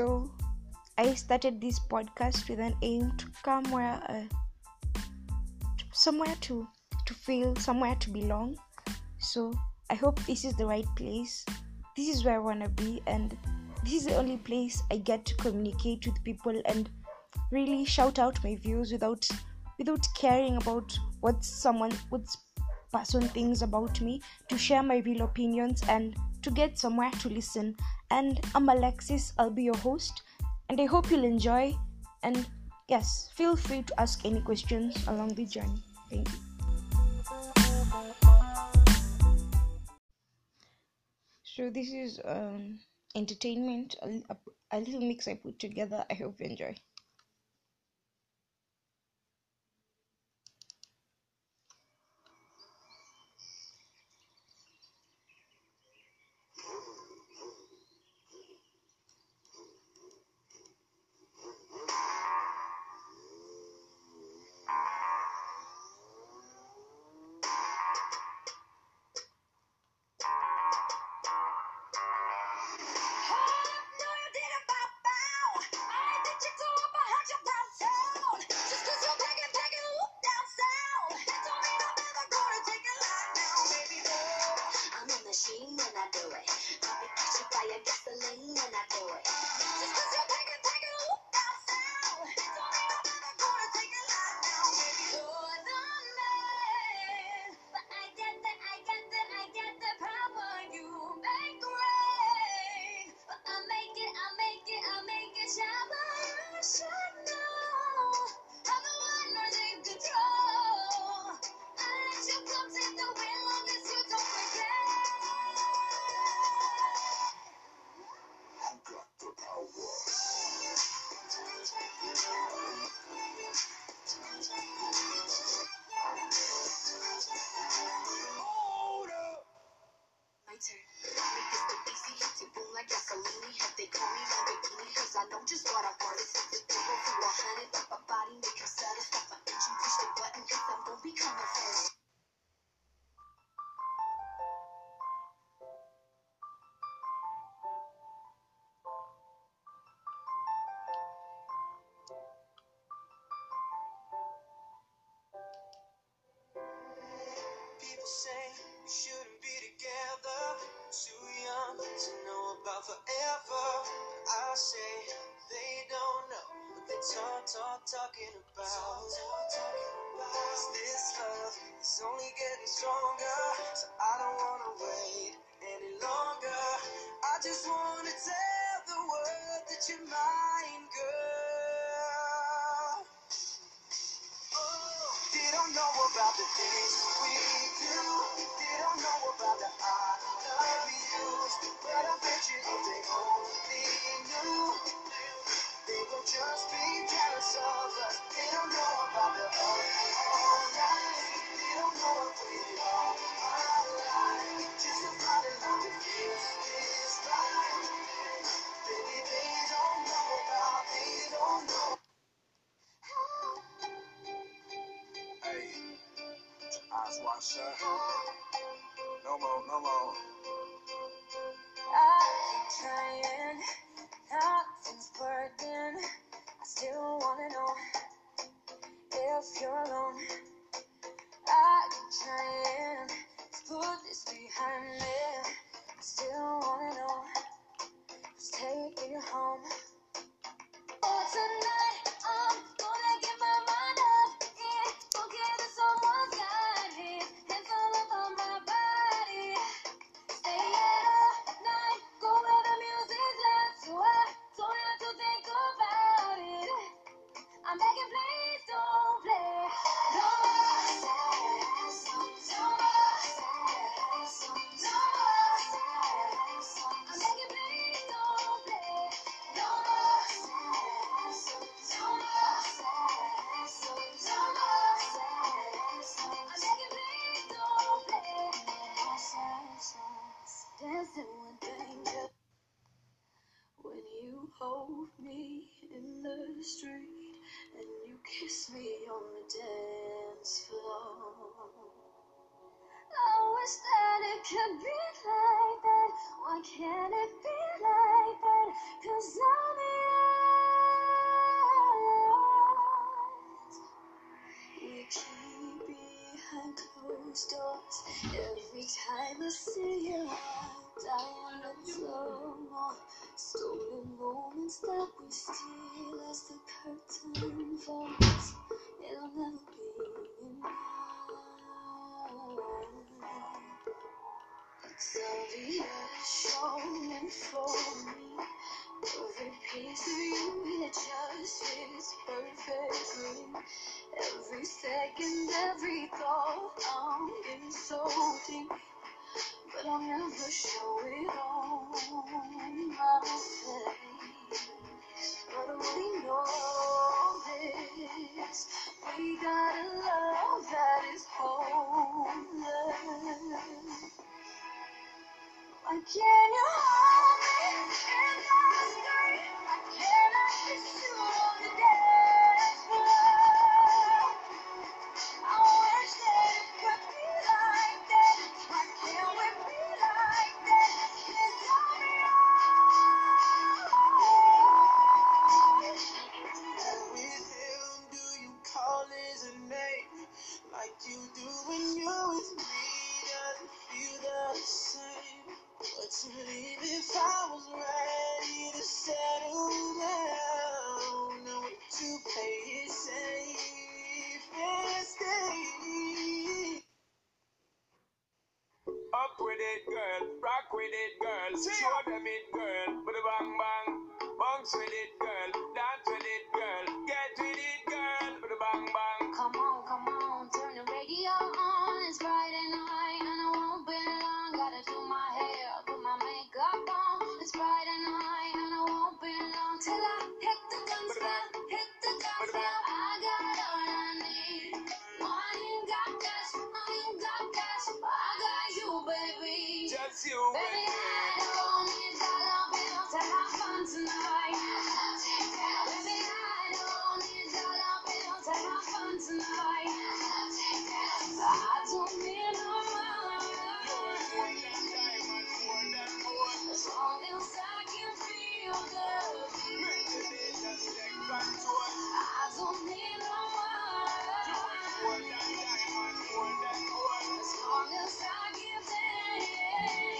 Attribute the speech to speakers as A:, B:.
A: So I started this podcast with an aim to come where uh, somewhere to to feel somewhere to belong. So I hope this is the right place. This is where I wanna be and this is the only place I get to communicate with people and really shout out my views without without caring about what someone what person thinks about me to share my real opinions and to get somewhere to listen. And i'm alexis i'll be your host and i hope you'll enjoy. And yes feel free to ask any questions along the journey. Thank you. So this is um entertainment. A, a, a little mix i put together. I hope you enjoy
B: talk, talk, talking about. This love is only getting stronger, so I don't wanna wait any longer. I just wanna tell the world that you're mine, girl. Oh, they don't know about the things we do. They don't know about the I love yous. But I bet you if they only knew,
C: eyes. No more, no more.
D: I keep trying, nothing's working. I still wanna know Dancing with danger. When you hold me in the street and you kiss me on the dance floor, oh, I wish that it could be like that. Why can't it be like that? Cause I'm yours. We keep behind closed doors. Every time I see you I wanna slow more. Stolen moments that we steal as the curtain falls. It'll never be enough. It's obvious showing for me. Every piece of you, it just. Every second, every thought, I'm in so deep. But I'll never show it on my face. But we know this. We got a love that is homeless. Why can't you it,
C: girl. Rock with it, girl. Show them it, girl. With a bang bang. Bounce with it, girl. Dance with it, girl.
D: As long as I can dance.